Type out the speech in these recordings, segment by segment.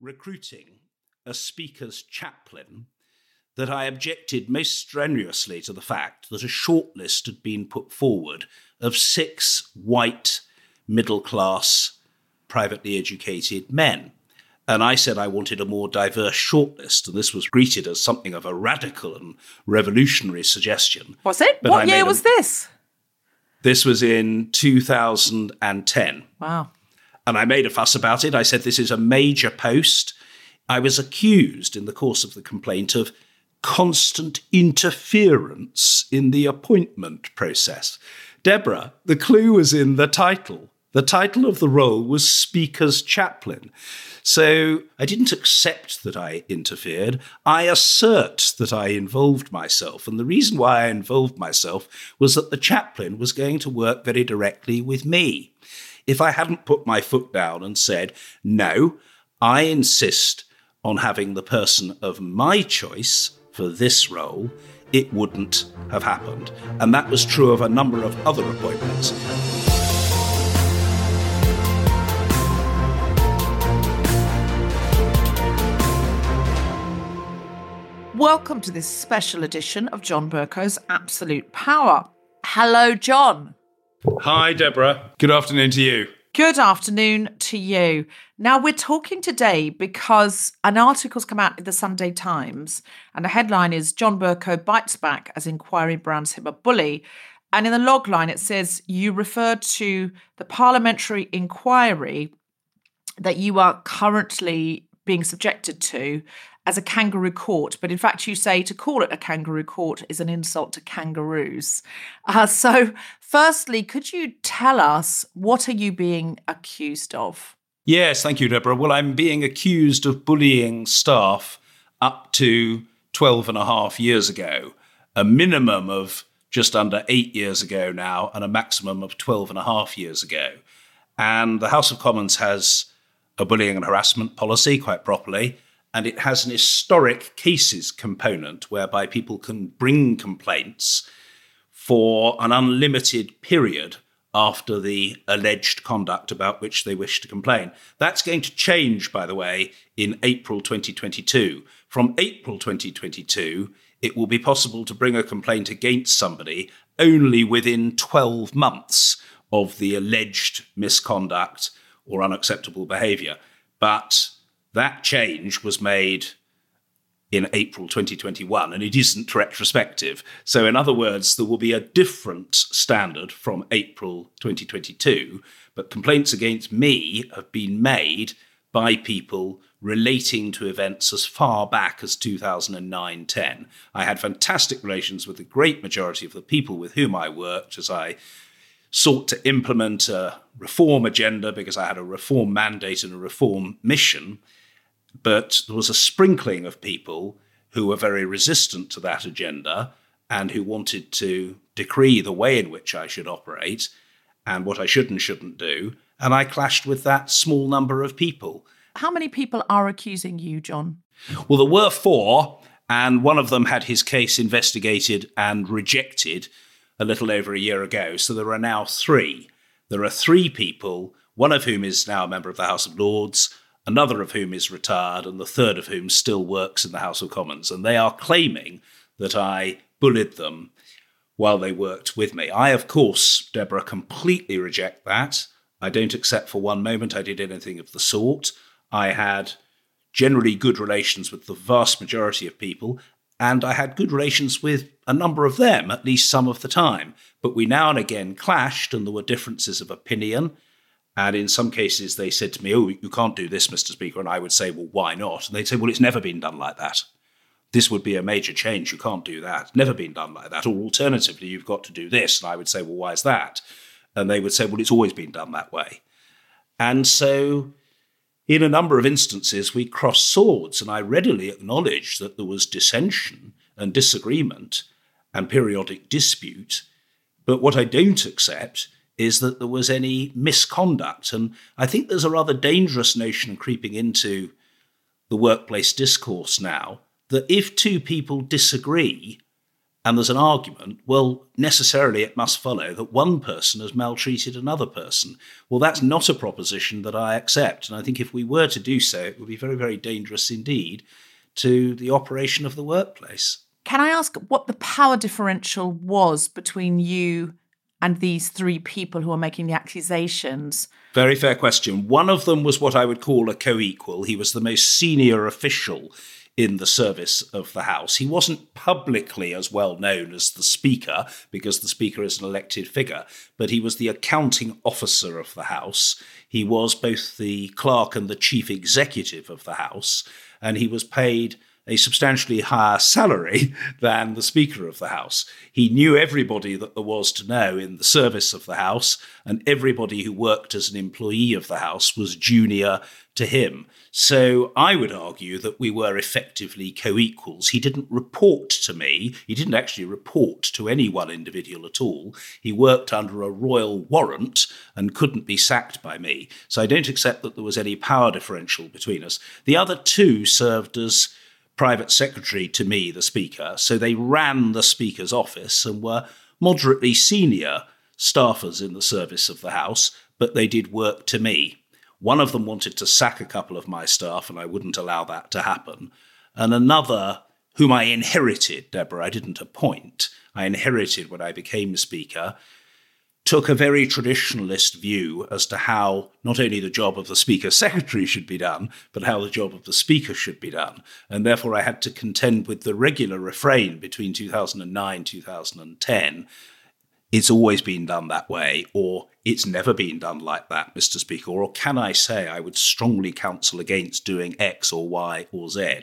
Recruiting a speaker's chaplain that I objected most strenuously to the fact that a shortlist had been put forward of six white middle class privately educated men. And I said I wanted a more diverse shortlist, and this was greeted as something of a radical and revolutionary suggestion. Was it? But what I year made a- was this? This was in 2010. Wow. And I made a fuss about it. I said, This is a major post. I was accused in the course of the complaint of constant interference in the appointment process. Deborah, the clue was in the title. The title of the role was Speaker's Chaplain. So I didn't accept that I interfered. I assert that I involved myself. And the reason why I involved myself was that the chaplain was going to work very directly with me. If I hadn't put my foot down and said, no, I insist on having the person of my choice for this role, it wouldn't have happened. And that was true of a number of other appointments. Welcome to this special edition of John Bercow's Absolute Power. Hello, John. Hi, Deborah. Good afternoon to you. Good afternoon to you. Now, we're talking today because an article's come out in the Sunday Times, and the headline is John Bercow bites back as inquiry brands him a bully. And in the log line, it says you referred to the parliamentary inquiry that you are currently being subjected to as a kangaroo court, but in fact, you say to call it a kangaroo court is an insult to kangaroos. Uh, so, firstly, could you tell us what are you being accused of? Yes, thank you, Deborah. Well, I'm being accused of bullying staff up to 12 and a half years ago, a minimum of just under eight years ago now, and a maximum of 12 and a half years ago. And the House of Commons has a bullying and harassment policy, quite properly, and it has an historic cases component whereby people can bring complaints for an unlimited period after the alleged conduct about which they wish to complain. That's going to change, by the way, in April 2022. From April 2022, it will be possible to bring a complaint against somebody only within 12 months of the alleged misconduct or unacceptable behavior. But that change was made in April 2021, and it isn't retrospective. So, in other words, there will be a different standard from April 2022, but complaints against me have been made by people relating to events as far back as 2009 10. I had fantastic relations with the great majority of the people with whom I worked as I sought to implement a reform agenda because I had a reform mandate and a reform mission but there was a sprinkling of people who were very resistant to that agenda and who wanted to decree the way in which I should operate and what I should and shouldn't do. And I clashed with that small number of people. How many people are accusing you, John? Well, there were four, and one of them had his case investigated and rejected a little over a year ago. So there are now three. There are three people, one of whom is now a member of the House of Lords, another of whom is retired, and the third of whom still works in the House of Commons. And they are claiming that I bullied them while they worked with me. I, of course, Deborah, completely reject that. I don't accept for one moment I did anything of the sort. I had generally good relations with the vast majority of people, and I had good relations with a number of them, at least some of the time. But we now and again clashed, and there were differences of opinion. And in some cases, they said to me, Oh, you can't do this, Mr. Speaker. And I would say, Well, why not? And they'd say, Well, it's never been done like that. This would be a major change. You can't do that. Never been done like that. Or alternatively, you've got to do this. And I would say, Well, why is that? And they would say, well, it's always been done that way. And so, in a number of instances, we crossed swords, and I readily acknowledged that there was dissension and disagreement and periodic dispute. But what I don't accept is that there was any misconduct. And I think there's a rather dangerous notion creeping into the workplace discourse now that if two people disagree and there's an argument, well, necessarily it must follow that one person has maltreated another person. Well, that's not a proposition that I accept. And I think if we were to do so, it would be very, very dangerous indeed to the operation of the workplace. Can I ask what the power differential was between you and these three people who are making the accusations? Very fair question. One of them was what I would call a co equal. He was the most senior official in the service of the House. He wasn't publicly as well known as the Speaker, because the Speaker is an elected figure, but he was the accounting officer of the House. He was both the clerk and the chief executive of the House, and he was paid a substantially higher salary than the Speaker of the House. He knew everybody that there was to know in the service of the House, and everybody who worked as an employee of the House was junior to him. So I would argue that we were effectively co equals. He didn't report to me, he didn't actually report to any one individual at all. He worked under a royal warrant and couldn't be sacked by me. So I don't accept that there was any power differential between us. The other two served as private secretary to me, the Speaker. So they ran the Speaker's office and were moderately senior staffers in the service of the House, but they did work to me. One of them wanted to sack a couple of my staff, and I wouldn't allow that to happen. And another, whom I inherited, Deborah, I didn't appoint, I inherited when I became Speaker, took a very traditionalist view as to how not only the job of the Speaker Secretary should be done, but how the job of the Speaker should be done. And therefore, I had to contend with the regular refrain between 2009 2010 it's always been done that way, or it's never been done like that, Mr. Speaker, or can I say I would strongly counsel against doing X or Y or Z?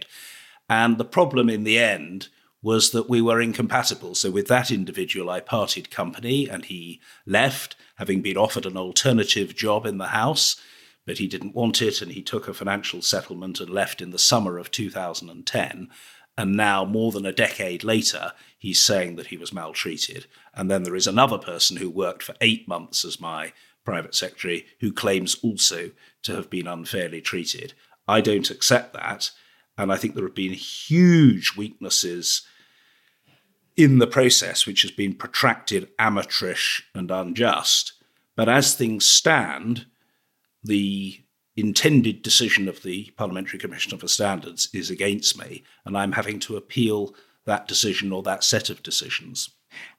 And the problem in the end was that we were incompatible. So with that individual, I parted company and he left, having been offered an alternative job in the House, but he didn't want it and he took a financial settlement and left in the summer of 2010. And now, more than a decade later, he's saying that he was maltreated. And then there is another person who worked for eight months as my private secretary who claims also to have been unfairly treated. I don't accept that. And I think there have been huge weaknesses in the process, which has been protracted, amateurish, and unjust. But as things stand, the intended decision of the Parliamentary Commissioner for Standards is against me, and I'm having to appeal that decision or that set of decisions.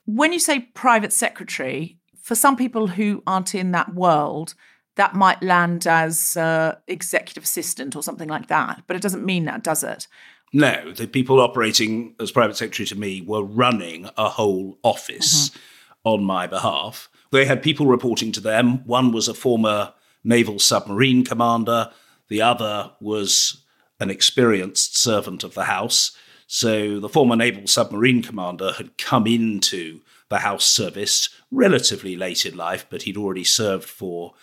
When you say private secretary, for some people who aren't in that world, that might land as uh, executive assistant or something like that, but it doesn't mean that, does it? No, the people operating as private secretary to me were running a whole office mm-hmm. on my behalf. They had people reporting to them. One was a former naval submarine commander. The other was an experienced servant of the House. So the former naval submarine commander had come into the House service relatively late in life, but he'd already served for,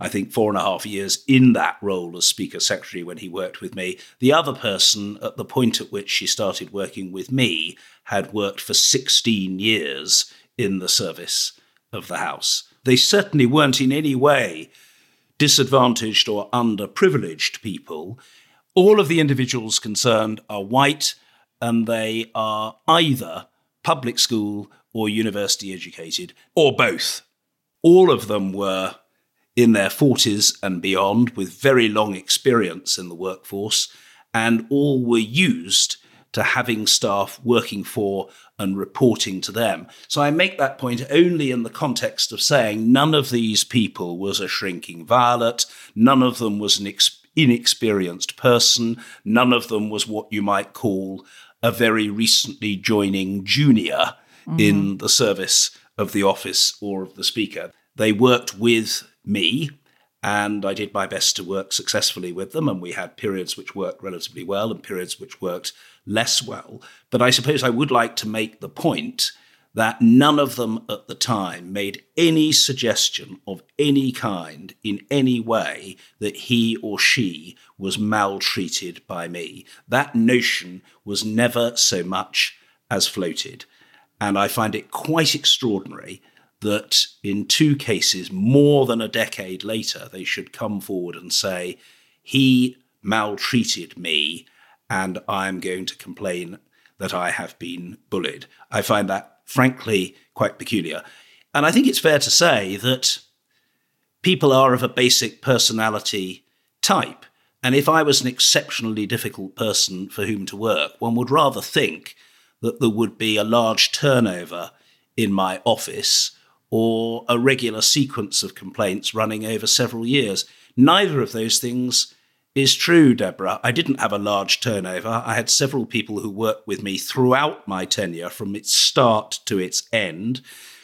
I think, four and a half years in that role as Speaker Secretary when he worked with me. The other person, at the point at which she started working with me, had worked for 16 years in the service of the House. They certainly weren't in any way disadvantaged or underprivileged people, all of the individuals concerned are white and they are either public school or university educated, or both. All of them were in their 40s and beyond with very long experience in the workforce, and all were used to having staff working for and reporting to them. So I make that point only in the context of saying none of these people was a shrinking violet, none of them was an ex- inexperienced person, none of them was what you might call a very recently joining junior mm-hmm. in the service of the office or of the speaker. They worked with me and I did my best to work successfully with them. And we had periods which worked relatively well and periods which worked less well. But I suppose I would like to make the point that none of them at the time made any suggestion of any kind in any way that he or she was maltreated by me. That notion was never so much as floated. And I find it quite extraordinary that in two cases, more than a decade later, they should come forward and say, he maltreated me and I'm going to complain that I have been bullied. I find that frankly quite peculiar. And I think it's fair to say that people are of a basic personality type. And if I was an exceptionally difficult person for whom to work, one would rather think that there would be a large turnover in my office or a regular sequence of complaints running over several years. Neither of those things is true, Deborah. I didn't have a large turnover. I had several people who worked with me throughout my tenure from its start to its end,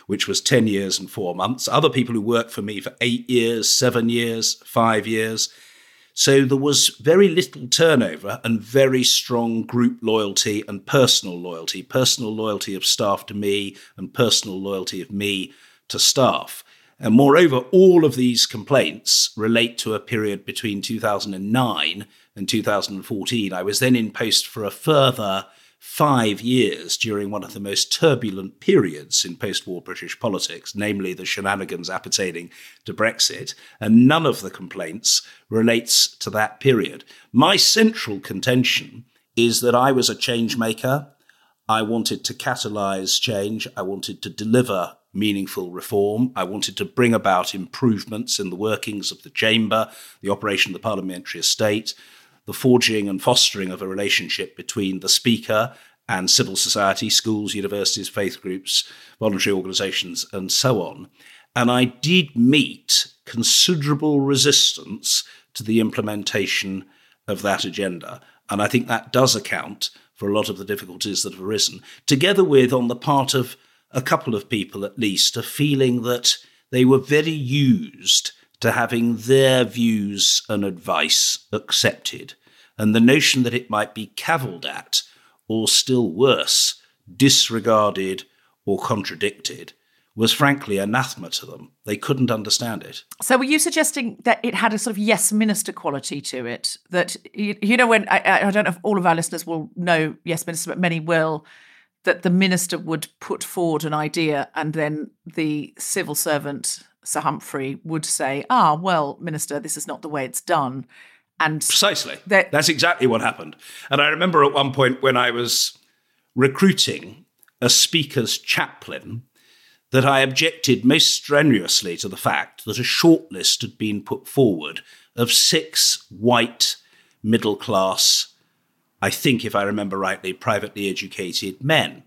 which was 10 years and four months. Other people who worked for me for eight years, seven years, five years. So there was very little turnover and very strong group loyalty and personal loyalty, personal loyalty of staff to me and personal loyalty of me to staff. And moreover, all of these complaints relate to a period between 2009 and 2014. I was then in post for a further five years during one of the most turbulent periods in post war British politics, namely the shenanigans appertaining to Brexit, and none of the complaints relates to that period. My central contention is that I was a change maker. I wanted to catalyse change. I wanted to deliver meaningful reform. I wanted to bring about improvements in the workings of the chamber, the operation of the parliamentary estate, the forging and fostering of a relationship between the speaker and civil society, schools, universities, faith groups, voluntary organizations, and so on. And I did meet considerable resistance to the implementation of that agenda. And I think that does account for a lot of the difficulties that have arisen, together with, on the part of a couple of people at least, a feeling that they were very used to having their views and advice accepted, and the notion that it might be cavilled at, or still worse, disregarded or contradicted, was frankly anathema to them. They couldn't understand it. So, were you suggesting that it had a sort of yes minister quality to it? That, you, you know, when I, I don't know if all of our listeners will know yes minister, but many will that the minister would put forward an idea and then the civil servant, Sir Humphrey, would say, ah, well, minister, this is not the way it's done. And precisely. That's exactly what happened. And I remember at one point when I was recruiting a speaker's chaplain that I objected most strenuously to the fact that a shortlist had been put forward of six white middle class I think, if I remember rightly, privately educated men.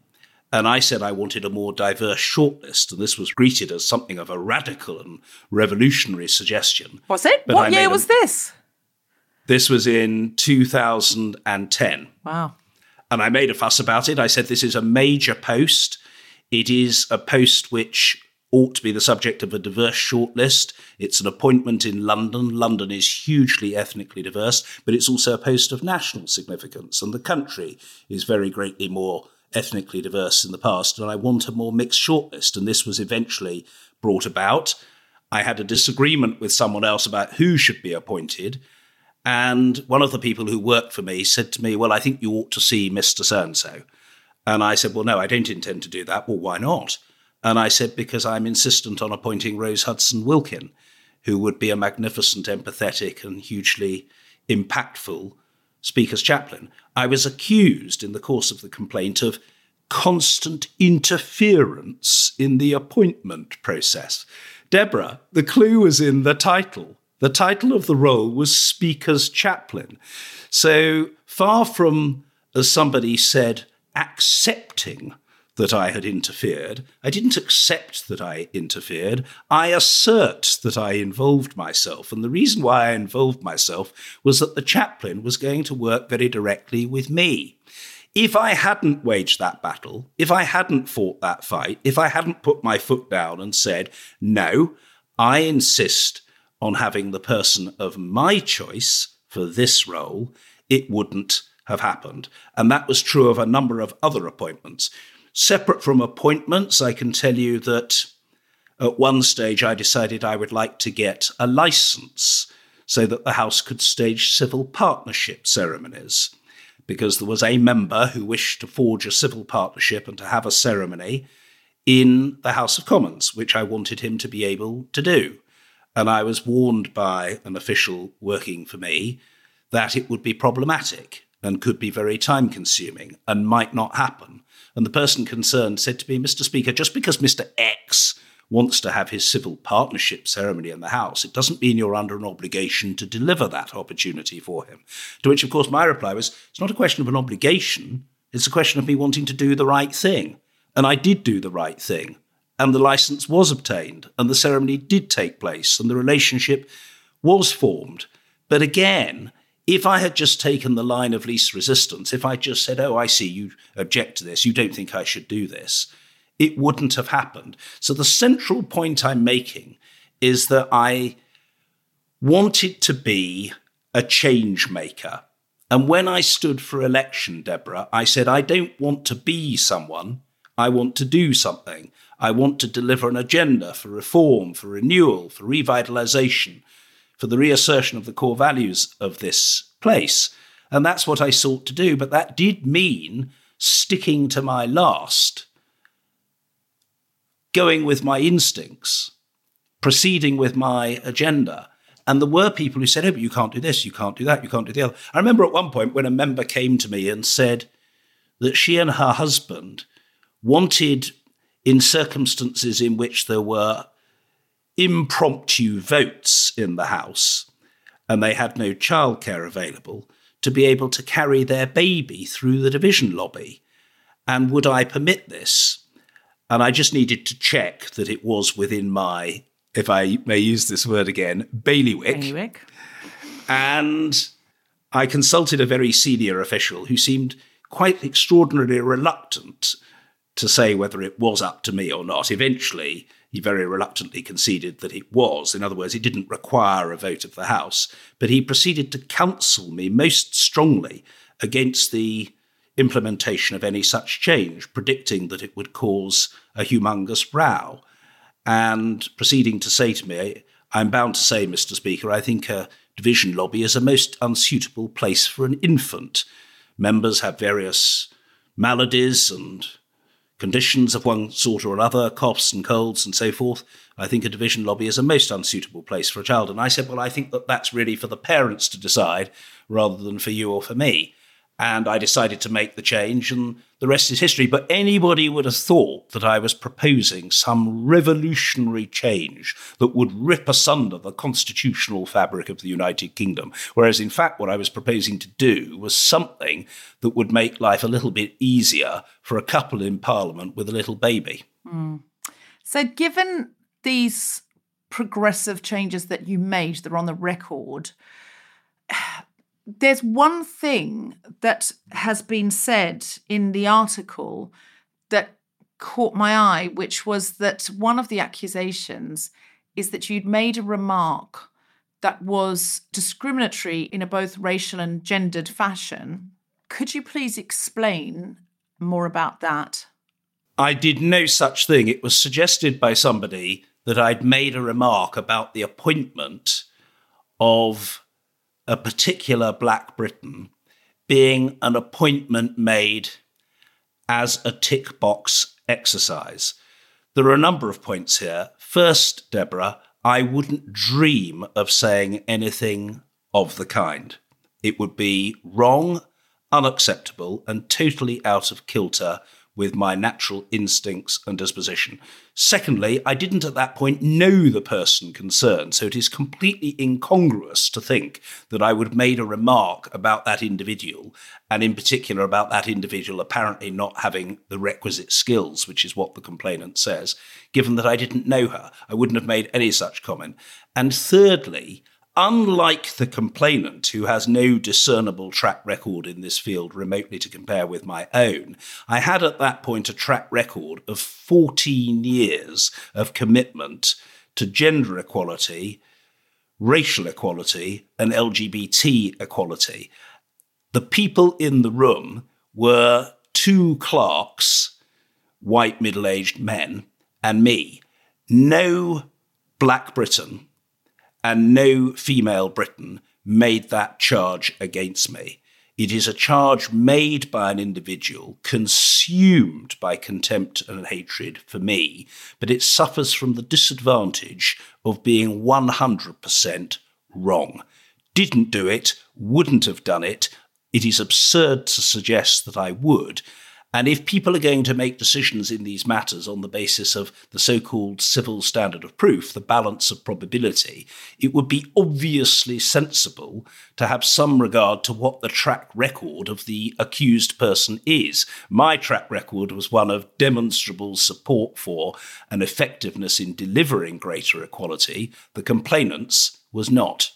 And I said I wanted a more diverse shortlist, and this was greeted as something of a radical and revolutionary suggestion. Was it? But what I year was a, this? This was in 2010. Wow. And I made a fuss about it. I said this is a major post. It is a post which ought to be the subject of a diverse shortlist. It's an appointment in London. London is hugely ethnically diverse, but it's also a post of national significance, and the country is very greatly more ethnically diverse in the past. And I want a more mixed shortlist, and this was eventually brought about. I had a disagreement with someone else about who should be appointed. And one of the people who worked for me said to me, Well, I think you ought to see Mr. So and so. And I said, Well, no, I don't intend to do that. Well, why not? And I said, because I'm insistent on appointing Rose Hudson Wilkin, who would be a magnificent, empathetic, and hugely impactful Speaker's chaplain. I was accused in the course of the complaint of constant interference in the appointment process. Deborah, the clue was in the title. The title of the role was Speaker's chaplain. So far from, as somebody said, accepting that I had interfered. I didn't accept that I interfered. I assert that I involved myself. And the reason why I involved myself was that the chaplain was going to work very directly with me. If I hadn't waged that battle, if I hadn't fought that fight, if I hadn't put my foot down and said, no, I insist on having the person of my choice for this role, it wouldn't have happened. And that was true of a number of other appointments. Separate from appointments, I can tell you that at one stage I decided I would like to get a license so that the House could stage civil partnership ceremonies. Because there was a member who wished to forge a civil partnership and to have a ceremony in the House of Commons, which I wanted him to be able to do. And I was warned by an official working for me that it would be problematic and could be very time consuming and might not happen. And the person concerned said to me, Mr. Speaker, just because Mr. X wants to have his civil partnership ceremony in the House, it doesn't mean you're under an obligation to deliver that opportunity for him. To which, of course, my reply was, it's not a question of an obligation, it's a question of me wanting to do the right thing. And I did do the right thing. And the license was obtained, and the ceremony did take place, and the relationship was formed. But again, if I had just taken the line of least resistance, if I just said, oh, I see, you object to this, you don't think I should do this, it wouldn't have happened. So the central point I'm making is that I wanted to be a change maker. And when I stood for election, Deborah, I said, I don't want to be someone, I want to do something. I want to deliver an agenda for reform, for renewal, for revitalization, for the reassertion of the core values of this place. And that's what I sought to do. But that did mean sticking to my last going with my instincts, proceeding with my agenda. And there were people who said, Oh, but you can't do this, you can't do that, you can't do the other. I remember at one point when a member came to me and said that she and her husband wanted, in circumstances in which there were impromptu votes in the House and they had no childcare available, to be able to carry their baby through the division lobby. And would I permit this? And I just needed to check that it was within my, if I may use this word again, bailiwick. Bailiwick. And I consulted a very senior official who seemed quite extraordinarily reluctant to say whether it was up to me or not. Eventually, he very reluctantly conceded that it was. In other words, it didn't require a vote of the House. But he proceeded to counsel me most strongly against the implementation of any such change, predicting that it would cause a humongous row, and proceeding to say to me, I'm bound to say, Mr. Speaker, I think a division lobby is a most unsuitable place for an infant. Members have various maladies and conditions of one sort or another, coughs and colds and so forth. I think a division lobby is a most unsuitable place for a child. And I said, well, I think that that's really for the parents to decide rather than for you or for me and I decided to make the change, and the rest is history. But anybody would have thought that I was proposing some revolutionary change that would rip asunder the constitutional fabric of the United Kingdom. Whereas, in fact, what I was proposing to do was something that would make life a little bit easier for a couple in Parliament with a little baby. Mm. So, given these progressive changes that you made that are on the record, there's one thing that has been said in the article that caught my eye, which was that one of the accusations is that you'd made a remark that was discriminatory in a both racial and gendered fashion. Could you please explain more about that? I did no such thing. It was suggested by somebody that I'd made a remark about the appointment of a particular Black Briton being an appointment made as a tick box exercise. There are a number of points here. First, Deborah, I wouldn't dream of saying anything of the kind. It would be wrong, unacceptable, and totally out of kilter with my natural instincts and disposition. Secondly, I didn't at that point know the person concerned, so it is completely incongruous to think that I would have made a remark about that individual, and in particular about that individual apparently not having the requisite skills, which is what the complainant says, given that I didn't know her. I wouldn't have made any such comment. And thirdly, Unlike the complainant, who has no discernible track record in this field remotely to compare with my own, I had at that point a track record of 14 years of commitment to gender equality, racial equality, and LGBT equality. The people in the room were two clerks white middle aged men and me. No black Briton and no female Briton made that charge against me. It is a charge made by an individual, consumed by contempt and hatred for me, but it suffers from the disadvantage of being 100% wrong. Didn't do it, wouldn't have done it. It is absurd to suggest that I would, and if people are going to make decisions in these matters on the basis of the so called civil standard of proof, the balance of probability, it would be obviously sensible to have some regard to what the track record of the accused person is. My track record was one of demonstrable support for and effectiveness in delivering greater equality. The complainant's was not.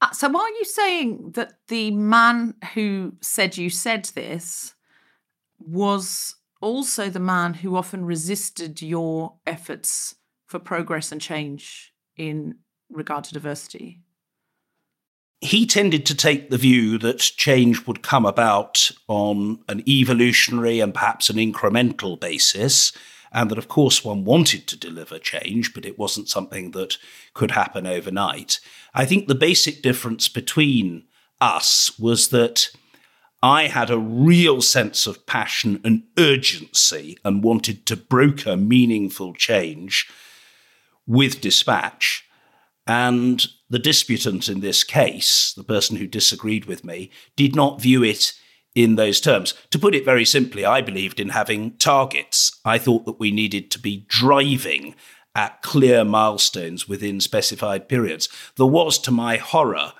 Uh, so, are you saying that the man who said you said this? Was also the man who often resisted your efforts for progress and change in regard to diversity? He tended to take the view that change would come about on an evolutionary and perhaps an incremental basis, and that, of course, one wanted to deliver change, but it wasn't something that could happen overnight. I think the basic difference between us was that I had a real sense of passion and urgency and wanted to broker meaningful change with dispatch. And the disputant in this case, the person who disagreed with me, did not view it in those terms. To put it very simply, I believed in having targets. I thought that we needed to be driving at clear milestones within specified periods. There was, to my horror,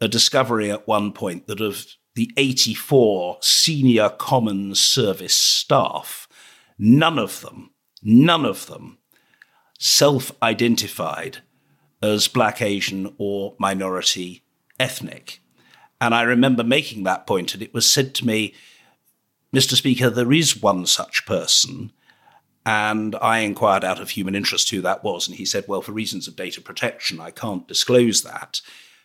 a discovery at one point that of the 84 senior Commons Service staff, none of them, none of them self identified as black, Asian, or minority ethnic. And I remember making that point, and it was said to me, Mr. Speaker, there is one such person. And I inquired out of human interest who that was. And he said, Well, for reasons of data protection, I can't disclose that.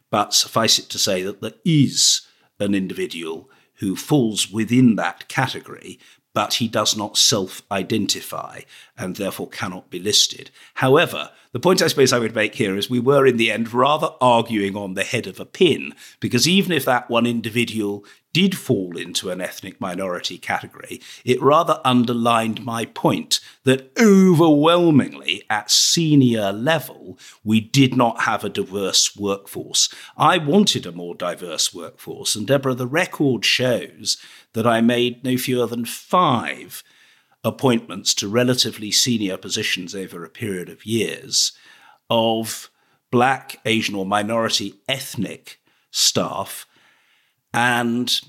But suffice it to say that there is an individual who falls within that category, but he does not self identify and therefore cannot be listed. However, the point I suppose I would make here is we were in the end rather arguing on the head of a pin, because even if that one individual did fall into an ethnic minority category, it rather underlined my point that overwhelmingly at senior level, we did not have a diverse workforce. I wanted a more diverse workforce, and Deborah, the record shows that I made no fewer than five appointments to relatively senior positions over a period of years of black, Asian, or minority ethnic staff and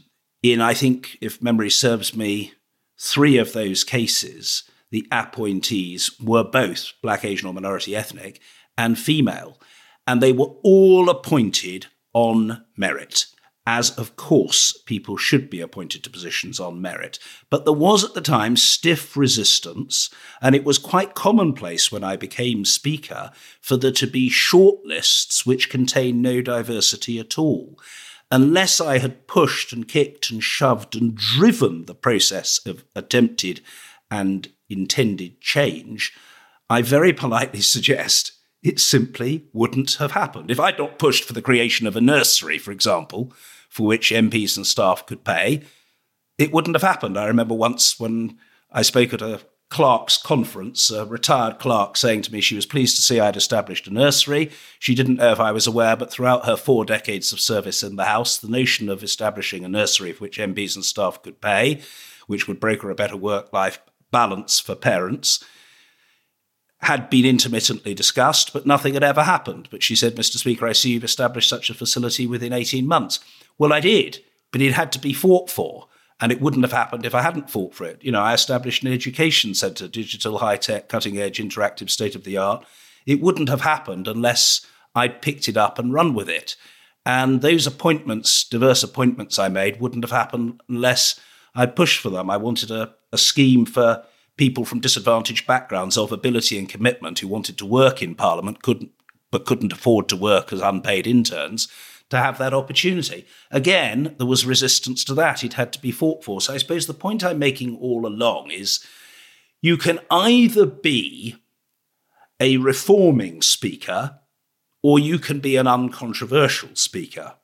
in, I think, if memory serves me, three of those cases, the appointees were both black, Asian, or minority ethnic and female. And they were all appointed on merit, as of course people should be appointed to positions on merit. But there was at the time stiff resistance, and it was quite commonplace when I became Speaker for there to be shortlists which contain no diversity at all unless I had pushed and kicked and shoved and driven the process of attempted and intended change, I very politely suggest it simply wouldn't have happened. If I'd not pushed for the creation of a nursery, for example, for which MPs and staff could pay, it wouldn't have happened. I remember once when I spoke at a clerk's conference, a retired clerk saying to me she was pleased to see I'd established a nursery. She didn't know if I was aware, but throughout her four decades of service in the House, the notion of establishing a nursery for which MPs and staff could pay, which would broker a better work life balance for parents, had been intermittently discussed, but nothing had ever happened. But she said, Mr. Speaker, I see you've established such a facility within 18 months. Well, I did, but it had to be fought for. And it wouldn't have happened if I hadn't fought for it. You know, I established an education centre, digital, high tech, cutting edge, interactive, state of the art. It wouldn't have happened unless I'd picked it up and run with it. And those appointments, diverse appointments I made, wouldn't have happened unless I'd pushed for them. I wanted a, a scheme for people from disadvantaged backgrounds of ability and commitment who wanted to work in Parliament, couldn't but couldn't afford to work as unpaid interns to have that opportunity. Again, there was resistance to that. It had to be fought for. So I suppose the point I'm making all along is you can either be a reforming speaker or you can be an uncontroversial speaker.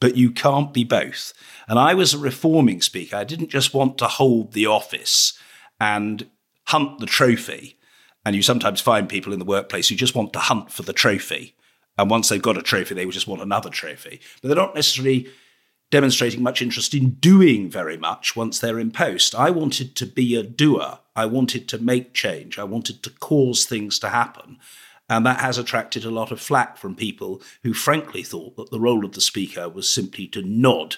But you can't be both. And I was a reforming speaker. I didn't just want to hold the office and hunt the trophy. And you sometimes find people in the workplace who just want to hunt for the trophy. And once they've got a trophy, they would just want another trophy. But they're not necessarily demonstrating much interest in doing very much once they're in post. I wanted to be a doer. I wanted to make change. I wanted to cause things to happen. And that has attracted a lot of flack from people who frankly thought that the role of the speaker was simply to nod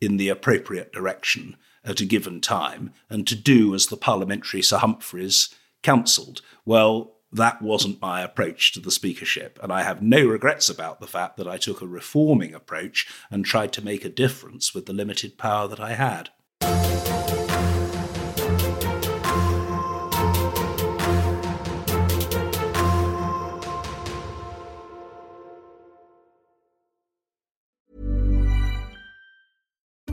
in the appropriate direction at a given time and to do as the parliamentary Sir Humphreys counselled. Well, that wasn't my approach to the speakership. And I have no regrets about the fact that I took a reforming approach and tried to make a difference with the limited power that I had.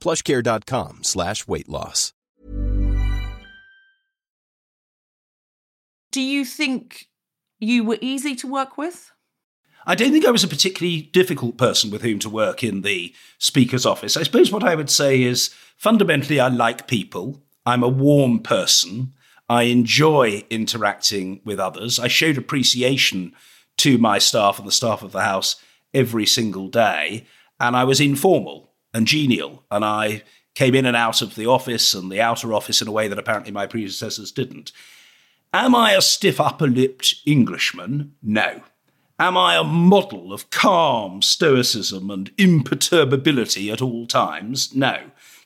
plushcare.com slash weight loss. Do you think you were easy to work with? I don't think I was a particularly difficult person with whom to work in the Speaker's office. I suppose what I would say is fundamentally, I like people. I'm a warm person. I enjoy interacting with others. I showed appreciation to my staff and the staff of the House every single day. And I was informal and genial. And I came in and out of the office and the outer office in a way that apparently my predecessors didn't. Am I a stiff upper lipped Englishman? No. Am I a model of calm stoicism and imperturbability at all times? No.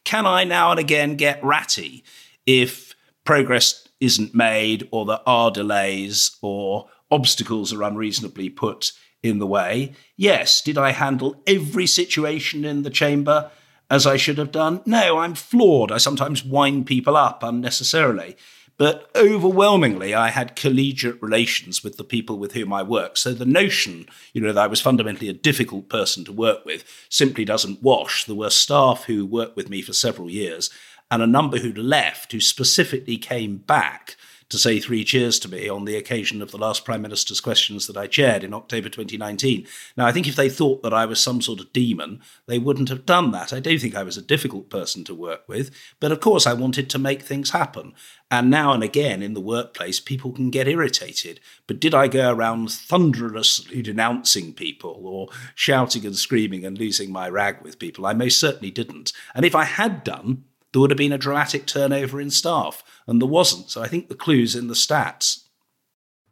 Can I now and again get ratty if progress isn't made or there are delays or obstacles are unreasonably put in the way? Yes. Did I handle every situation in the chamber as I should have done? No, I'm flawed. I sometimes wind people up unnecessarily. But overwhelmingly, I had collegiate relations with the people with whom I worked. So the notion, you know, that I was fundamentally a difficult person to work with simply doesn't wash. There were staff who worked with me for several years and a number who'd left who specifically came back to say three cheers to me on the occasion of the last Prime Minister's questions that I chaired in October 2019. Now, I think if they thought that I was some sort of demon, they wouldn't have done that. I don't think I was a difficult person to work with, but of course, I wanted to make things happen. And now and again in the workplace, people can get irritated. But did I go around thunderously denouncing people or shouting and screaming and losing my rag with people? I most certainly didn't. And if I had done, there would have been a dramatic turnover in staff, and there wasn't. So I think the clue's in the stats.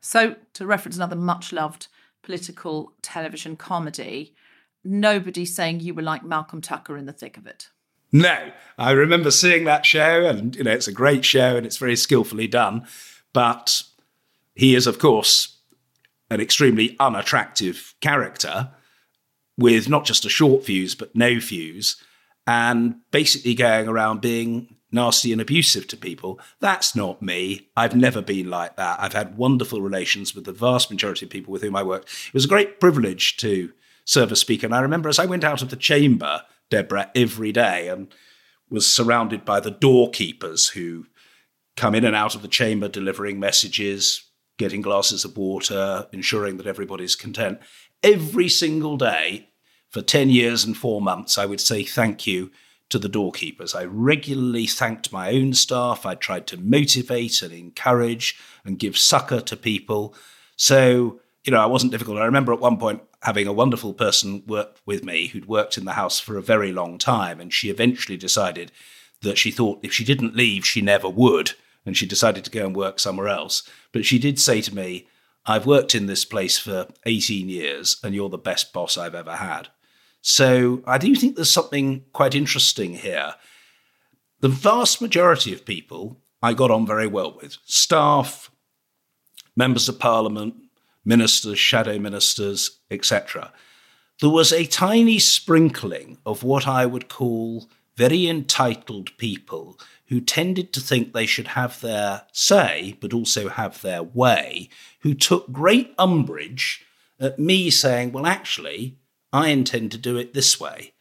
So, to reference another much loved political television comedy, nobody saying you were like Malcolm Tucker in the thick of it. No, I remember seeing that show, and you know it's a great show and it's very skillfully done. But he is, of course, an extremely unattractive character with not just a short fuse but no fuse, and basically going around being nasty and abusive to people. That's not me. I've never been like that. I've had wonderful relations with the vast majority of people with whom I worked. It was a great privilege to serve as speaker. And I remember as I went out of the chamber, Deborah, every day and was surrounded by the doorkeepers who come in and out of the chamber delivering messages, getting glasses of water, ensuring that everybody's content. Every single day for 10 years and four months, I would say thank you to the doorkeepers. I regularly thanked my own staff. I tried to motivate and encourage and give succor to people. So, you know, I wasn't difficult. I remember at one point having a wonderful person work with me who'd worked in the house for a very long time. And she eventually decided that she thought if she didn't leave, she never would. And she decided to go and work somewhere else. But she did say to me, I've worked in this place for 18 years, and you're the best boss I've ever had. So I do think there's something quite interesting here. The vast majority of people I got on very well with staff, members of parliament, ministers, shadow ministers, etc. There was a tiny sprinkling of what I would call very entitled people who tended to think they should have their say, but also have their way, who took great umbrage at me saying, well, actually, I intend to do it this way.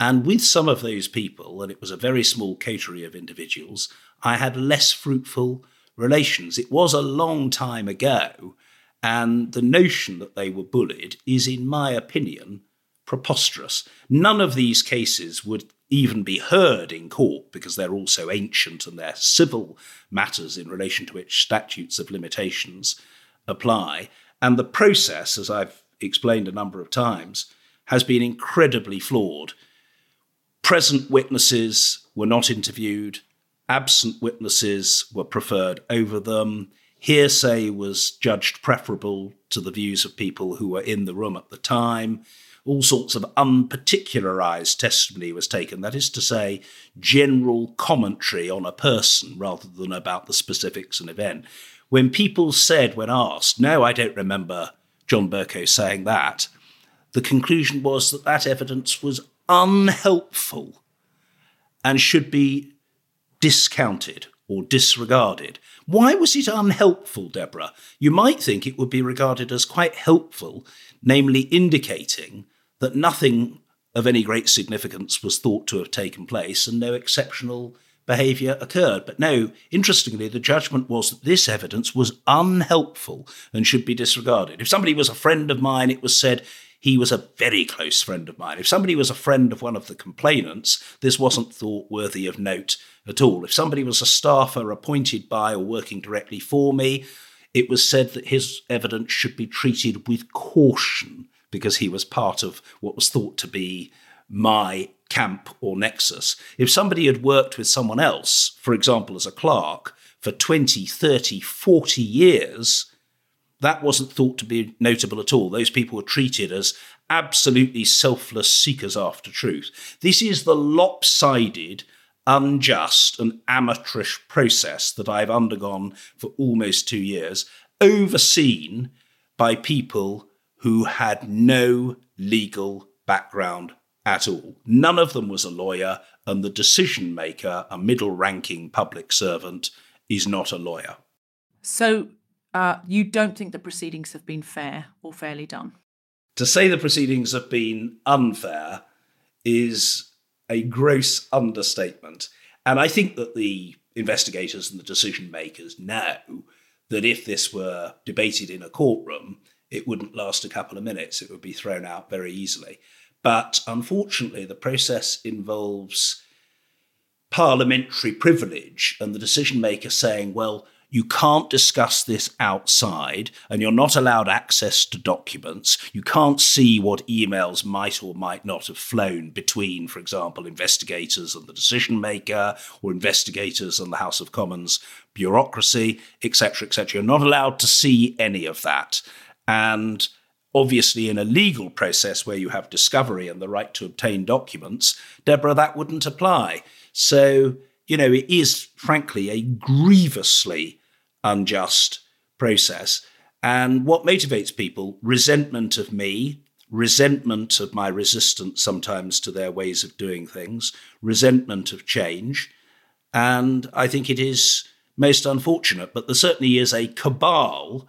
And with some of those people, and it was a very small coterie of individuals, I had less fruitful relations. It was a long time ago, and the notion that they were bullied is, in my opinion, preposterous. None of these cases would even be heard in court because they're all so ancient and they're civil matters in relation to which statutes of limitations apply. And the process, as I've explained a number of times, has been incredibly flawed. Present witnesses were not interviewed, absent witnesses were preferred over them. Hearsay was judged preferable to the views of people who were in the room at the time all sorts of unparticularized testimony was taken. That is to say, general commentary on a person rather than about the specifics of an event. When people said, when asked, no, I don't remember John Bercow saying that, the conclusion was that that evidence was unhelpful and should be discounted or disregarded. Why was it unhelpful, Deborah? You might think it would be regarded as quite helpful, namely indicating that nothing of any great significance was thought to have taken place and no exceptional behaviour occurred. But no, interestingly, the judgment was that this evidence was unhelpful and should be disregarded. If somebody was a friend of mine, it was said he was a very close friend of mine. If somebody was a friend of one of the complainants, this wasn't thought worthy of note at all. If somebody was a staffer appointed by or working directly for me, it was said that his evidence should be treated with caution because he was part of what was thought to be my camp or nexus. If somebody had worked with someone else, for example, as a clerk, for 20, 30, 40 years, that wasn't thought to be notable at all. Those people were treated as absolutely selfless seekers after truth. This is the lopsided, unjust, and amateurish process that I've undergone for almost two years, overseen by people who had no legal background at all. None of them was a lawyer, and the decision maker, a middle ranking public servant, is not a lawyer. So, uh, you don't think the proceedings have been fair or fairly done? To say the proceedings have been unfair is a gross understatement. And I think that the investigators and the decision makers know that if this were debated in a courtroom, it wouldn't last a couple of minutes. It would be thrown out very easily. But unfortunately, the process involves parliamentary privilege and the decision maker saying, well, you can't discuss this outside, and you're not allowed access to documents. You can't see what emails might or might not have flown between, for example, investigators and the decision maker, or investigators and the House of Commons bureaucracy, etc., etc. You're not allowed to see any of that. And obviously, in a legal process where you have discovery and the right to obtain documents, Deborah, that wouldn't apply. So, you know, it is frankly a grievously unjust process. And what motivates people? Resentment of me, resentment of my resistance sometimes to their ways of doing things, resentment of change. And I think it is most unfortunate, but there certainly is a cabal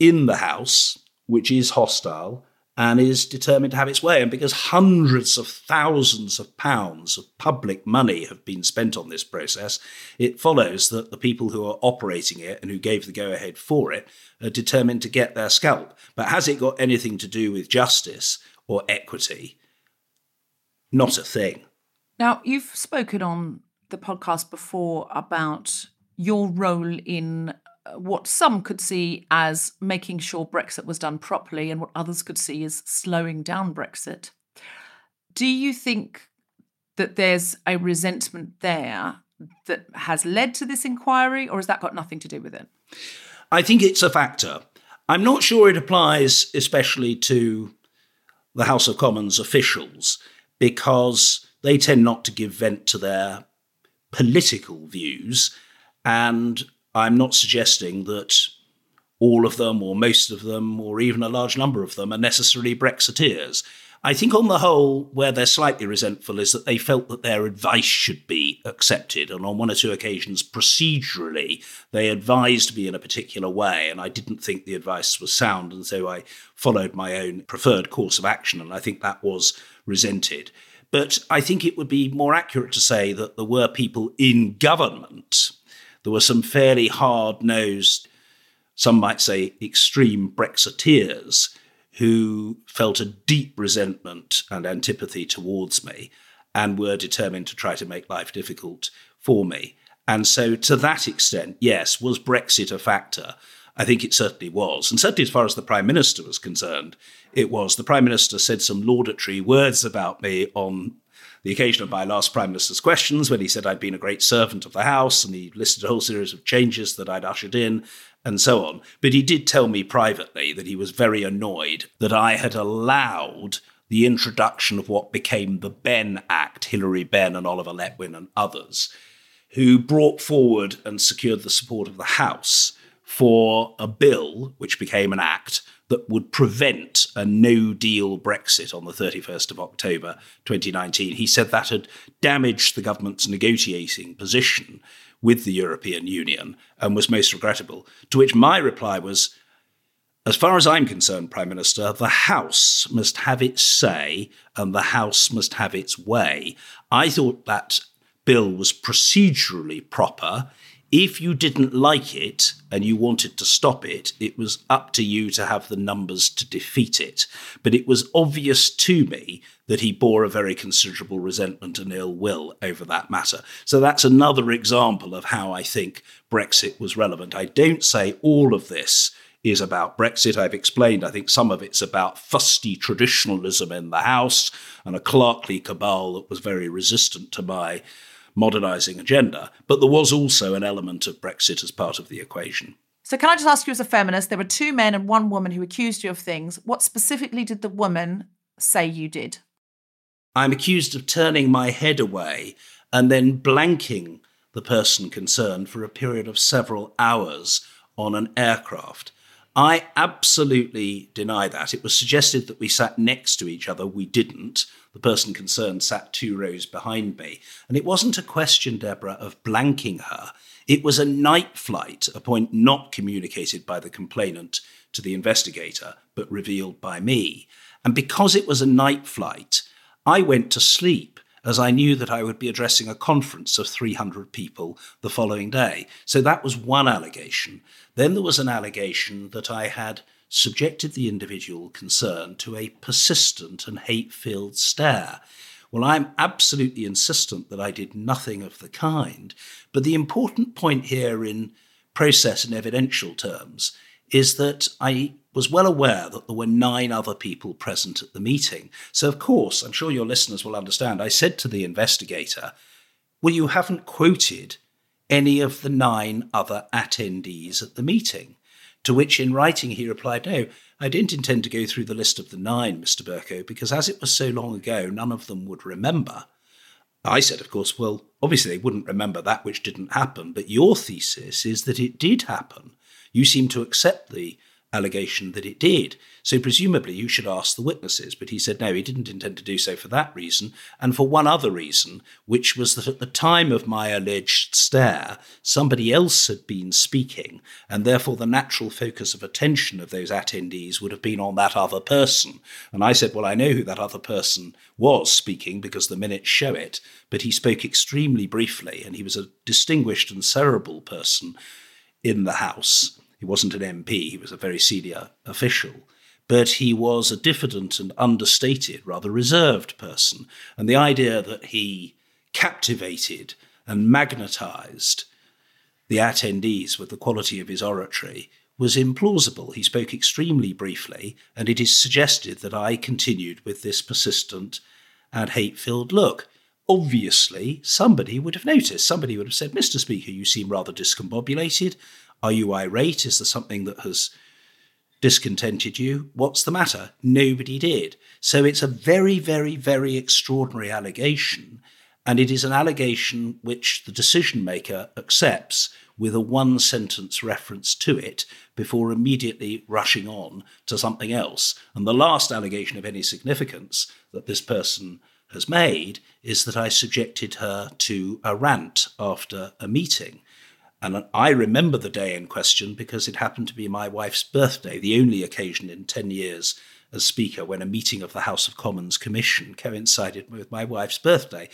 in the House, which is hostile and is determined to have its way. And because hundreds of thousands of pounds of public money have been spent on this process, it follows that the people who are operating it and who gave the go ahead for it are determined to get their scalp. But has it got anything to do with justice or equity? Not a thing. Now, you've spoken on the podcast before about your role in what some could see as making sure Brexit was done properly and what others could see as slowing down Brexit. Do you think that there's a resentment there that has led to this inquiry, or has that got nothing to do with it? I think it's a factor. I'm not sure it applies especially to the House of Commons officials because they tend not to give vent to their political views. And I'm not suggesting that all of them, or most of them, or even a large number of them are necessarily Brexiteers. I think, on the whole, where they're slightly resentful is that they felt that their advice should be accepted. And on one or two occasions, procedurally, they advised me in a particular way. And I didn't think the advice was sound. And so I followed my own preferred course of action. And I think that was resented. But I think it would be more accurate to say that there were people in government, there were some fairly hard nosed, some might say extreme Brexiteers, who felt a deep resentment and antipathy towards me and were determined to try to make life difficult for me. And so, to that extent, yes, was Brexit a factor? I think it certainly was. And certainly, as far as the Prime Minister was concerned, it was. The Prime Minister said some laudatory words about me on the occasion of my last Prime Minister's questions when he said I'd been a great servant of the House and he listed a whole series of changes that I'd ushered in and so on. But he did tell me privately that he was very annoyed that I had allowed the introduction of what became the Benn Act, Hilary Benn and Oliver Letwin and others, who brought forward and secured the support of the House for a bill which became an act that would prevent a no deal Brexit on the 31st of October 2019. He said that had damaged the government's negotiating position with the European Union and was most regrettable. To which my reply was as far as I'm concerned, Prime Minister, the House must have its say and the House must have its way. I thought that bill was procedurally proper. If you didn't like it and you wanted to stop it, it was up to you to have the numbers to defeat it. But it was obvious to me that he bore a very considerable resentment and ill will over that matter. So that's another example of how I think Brexit was relevant. I don't say all of this is about Brexit. I've explained, I think some of it's about fusty traditionalism in the House and a clerkly cabal that was very resistant to my modernising agenda. But there was also an element of Brexit as part of the equation. So, can I just ask you, as a feminist, there were two men and one woman who accused you of things. What specifically did the woman say you did? I'm accused of turning my head away and then blanking the person concerned for a period of several hours on an aircraft. I absolutely deny that. It was suggested that we sat next to each other. We didn't. The person concerned sat two rows behind me. And it wasn't a question, Deborah, of blanking her. It was a night flight, a point not communicated by the complainant to the investigator, but revealed by me. And because it was a night flight, I went to sleep as I knew that I would be addressing a conference of 300 people the following day. So that was one allegation. Then there was an allegation that I had subjected the individual concerned to a persistent and hate filled stare. Well, I'm absolutely insistent that I did nothing of the kind. But the important point here, in process and evidential terms, is that I was well aware that there were nine other people present at the meeting. So, of course, I'm sure your listeners will understand, I said to the investigator, Well, you haven't quoted any of the nine other attendees at the meeting. To which, in writing, he replied, No, I didn't intend to go through the list of the nine, Mr. Bercow, because as it was so long ago, none of them would remember. I said, of course, well, obviously they wouldn't remember that which didn't happen, but your thesis is that it did happen. You seem to accept the allegation that it did. So presumably you should ask the witnesses. But he said no, he didn't intend to do so for that reason, and for one other reason, which was that at the time of my alleged stare, somebody else had been speaking, and therefore the natural focus of attention of those attendees would have been on that other person. And I said, well, I know who that other person was speaking because the minutes show it, but he spoke extremely briefly, and he was a distinguished and cerebral person in the House. He wasn't an MP, he was a very senior official. But he was a diffident and understated, rather reserved person. And the idea that he captivated and magnetized the attendees with the quality of his oratory was implausible. He spoke extremely briefly, and it is suggested that I continued with this persistent and hate filled look. Obviously, somebody would have noticed. Somebody would have said, Mr. Speaker, you seem rather discombobulated. Are you irate? Is there something that has discontented you? What's the matter? Nobody did. So it's a very, very, very extraordinary allegation. And it is an allegation which the decision maker accepts with a one sentence reference to it before immediately rushing on to something else. And the last allegation of any significance that this person has made is that I subjected her to a rant after a meeting. And I remember the day in question because it happened to be my wife's birthday, the only occasion in 10 years as Speaker when a meeting of the House of Commons Commission coincided with my wife's birthday.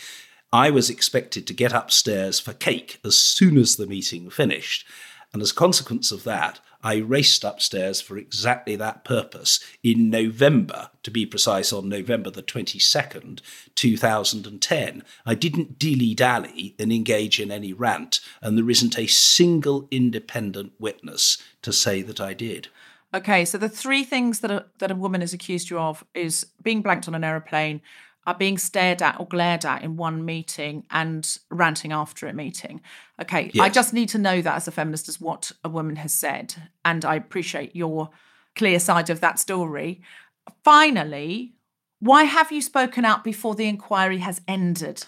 I was expected to get upstairs for cake as soon as the meeting finished. And as a consequence of that, I raced upstairs for exactly that purpose in November, to be precise, on November the 22nd, 2010. I didn't dilly dally and engage in any rant, and there isn't a single independent witness to say that I did. Okay, so the three things that a, that a woman is accused you of is being blanked on an aeroplane, are being stared at or glared at in one meeting and ranting after a meeting. Okay, I just need to know that as a feminist as what a woman has said. And I appreciate your clear side of that story. Finally, why have you spoken out before the inquiry has ended?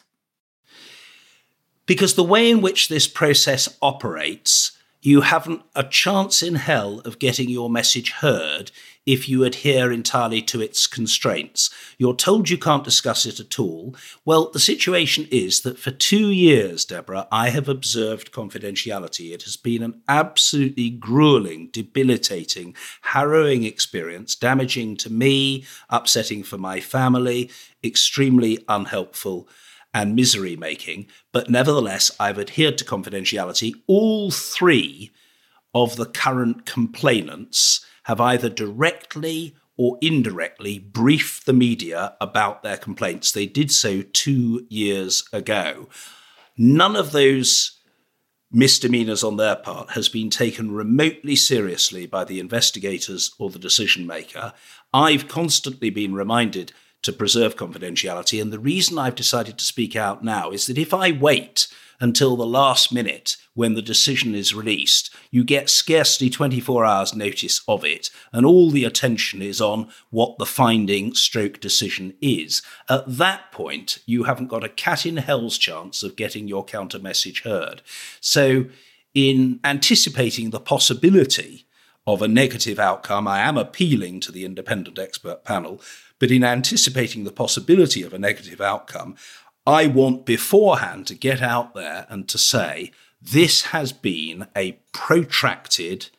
Because the way in which this process operates, you haven't a chance in hell of getting your message heard if you adhere entirely to its constraints. You're told you can't discuss it at all. Well, the situation is that for two years, Deborah, I have observed confidentiality. It has been an absolutely grueling, debilitating, harrowing experience, damaging to me, upsetting for my family, extremely unhelpful and misery making, but nevertheless, I've adhered to confidentiality. All three of the current complainants have either directly or indirectly briefed the media about their complaints. They did so two years ago. None of those misdemeanors on their part has been taken remotely seriously by the investigators or the decision maker. I've constantly been reminded to preserve confidentiality, and the reason I've decided to speak out now is that if I wait until the last minute when the decision is released, you get scarcely 24 hours notice of it, and all the attention is on what the finding stroke decision is. At that point, you haven't got a cat in hell's chance of getting your counter message heard. So, in anticipating the possibility of a negative outcome, I am appealing to the independent expert panel, but in anticipating the possibility of a negative outcome, I want beforehand to get out there and to say this has been a protracted,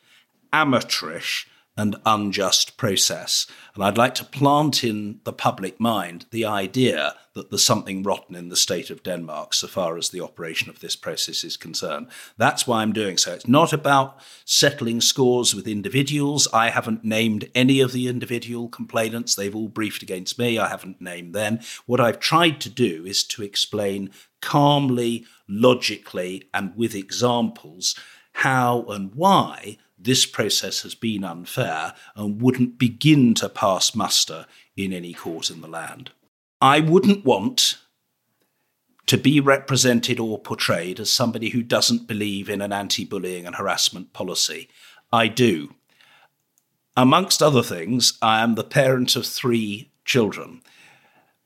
amateurish, and unjust process. And I'd like to plant in the public mind the idea that there's something rotten in the state of Denmark so far as the operation of this process is concerned. That's why I'm doing so. It's not about settling scores with individuals. I haven't named any of the individual complainants. They've all briefed against me. I haven't named them. What I've tried to do is to explain calmly, logically, and with examples how and why this process has been unfair and wouldn't begin to pass muster in any court in the land. I wouldn't want to be represented or portrayed as somebody who doesn't believe in an anti bullying and harassment policy. I do. Amongst other things, I am the parent of three children.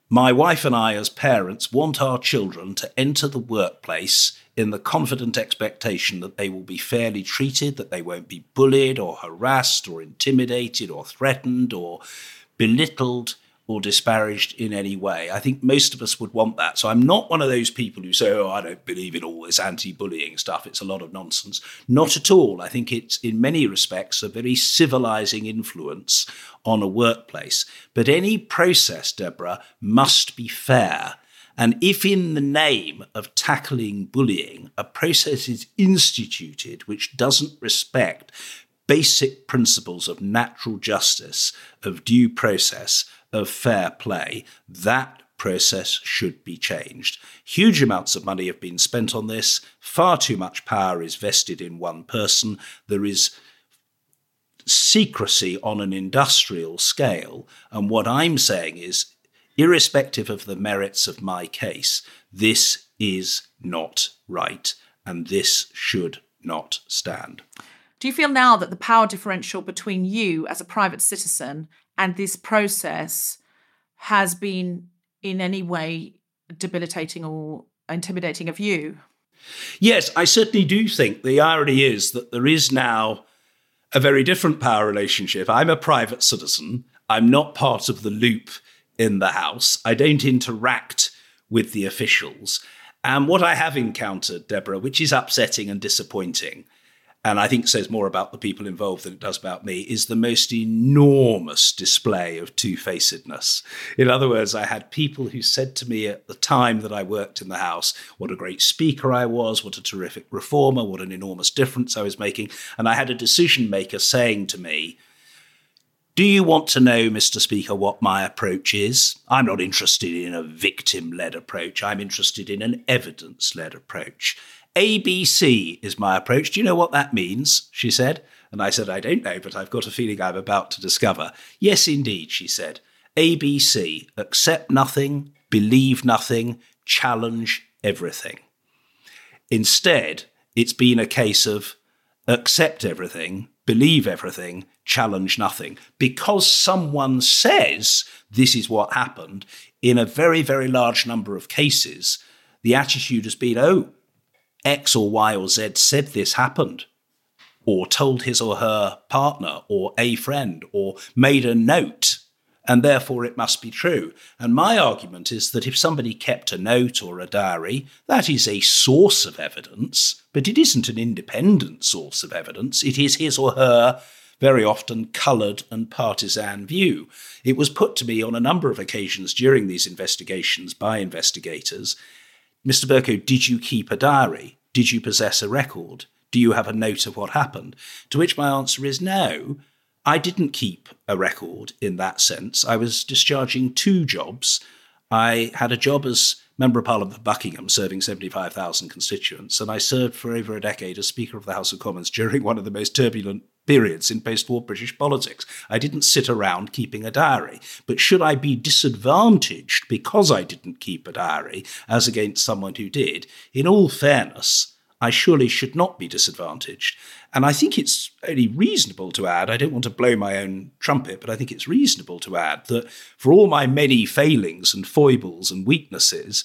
My wife and I, as parents, want our children to enter the workplace in the confident expectation that they will be fairly treated, that they won't be bullied or harassed or intimidated or threatened or belittled or disparaged in any way. I think most of us would want that. So I'm not one of those people who say, oh, I don't believe in all this anti bullying stuff. It's a lot of nonsense. Not at all. I think it's, in many respects, a very civilizing influence on a workplace. But any process, Deborah, must be fair. And if, in the name of tackling bullying, a process is instituted which doesn't respect basic principles of natural justice, of due process, of fair play, that process should be changed. Huge amounts of money have been spent on this. Far too much power is vested in one person. There is secrecy on an industrial scale. And what I'm saying is, irrespective of the merits of my case, this is not right, and this should not stand. Do you feel now that the power differential between you as a private citizen and this process has been in any way debilitating or intimidating of you? Yes, I certainly do think the irony is that there is now a very different power relationship. I'm a private citizen. I'm not part of the loop in the House. I don't interact with the officials. And what I have encountered, Deborah, which is upsetting and disappointing, and I think says more about the people involved than it does about me, is the most enormous display of two facedness. In other words, I had people who said to me at the time that I worked in the House what a great speaker I was, what a terrific reformer, what an enormous difference I was making. And I had a decision maker saying to me, do you want to know, Mr. Speaker, what my approach is? I'm not interested in a victim led approach. I'm interested in an evidence led approach. ABC is my approach. Do you know what that means? She said. And I said, I don't know, but I've got a feeling I'm about to discover. Yes, indeed, she said. ABC accept nothing, believe nothing, challenge everything. Instead, it's been a case of accept everything, believe everything, challenge nothing. Because someone says this is what happened, in a very, very large number of cases, the attitude has been, oh, X or Y or Z said this happened, or told his or her partner or a friend, or made a note, and therefore it must be true. And my argument is that if somebody kept a note or a diary, that is a source of evidence, but it isn't an independent source of evidence. It is his or her very often coloured and partisan view. It was put to me on a number of occasions during these investigations by investigators Mr. Bercow, did you keep a diary? Did you possess a record? Do you have a note of what happened? To which my answer is no. I didn't keep a record in that sense. I was discharging two jobs. I had a job as Member of Parliament for Buckingham, serving 75,000 constituents, and I served for over a decade as Speaker of the House of Commons during one of the most turbulent periods in post war British politics. I didn't sit around keeping a diary. But should I be disadvantaged because I didn't keep a diary as against someone who did? In all fairness, I surely should not be disadvantaged. And I think it's only reasonable to add, I don't want to blow my own trumpet, but I think it's reasonable to add that for all my many failings and foibles and weaknesses,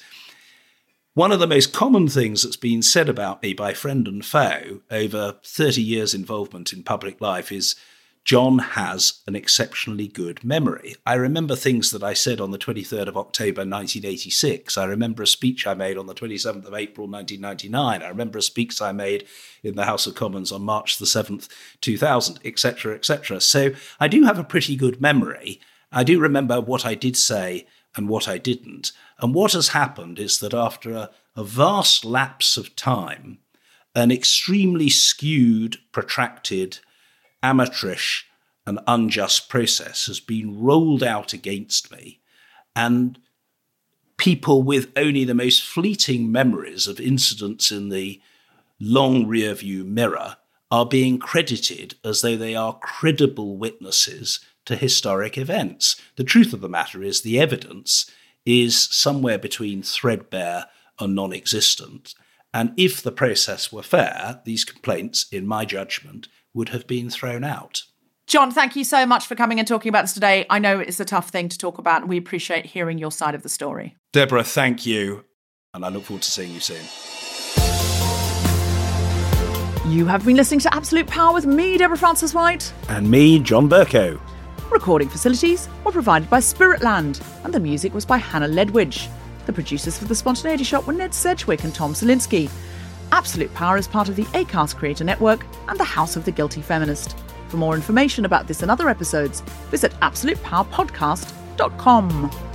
one of the most common things that's been said about me by friend and foe over 30 years' involvement in public life is John has an exceptionally good memory. I remember things that I said on the 23rd of October 1986. I remember a speech I made on the 27th of April 1999. I remember a speech I made in the House of Commons on March the 7th, 2000, etc., etc. So I do have a pretty good memory. I do remember what I did say and what I didn't. And what has happened is that after a, a vast lapse of time, an extremely skewed, protracted, amateurish, and unjust process has been rolled out against me. And people with only the most fleeting memories of incidents in the long rearview mirror are being credited as though they are credible witnesses to historic events. The truth of the matter is, the evidence is somewhere between threadbare and non existent. And if the process were fair, these complaints, in my judgment, would have been thrown out. John, thank you so much for coming and talking about this today. I know it's a tough thing to talk about, and we appreciate hearing your side of the story. Deborah, thank you. And I look forward to seeing you soon. You have been listening to Absolute Power with me, Deborah Frances-White. And me, John Bercow. Recording facilities were provided by Spiritland, and the music was by Hannah Ledwidge. The producers for The Spontaneity Shop were Ned Sedgwick and Tom Salinsky. Absolute Power is part of the ACAST Creator Network and the House of the Guilty Feminist. For more information about this and other episodes, visit absolutepowerpodcast.com.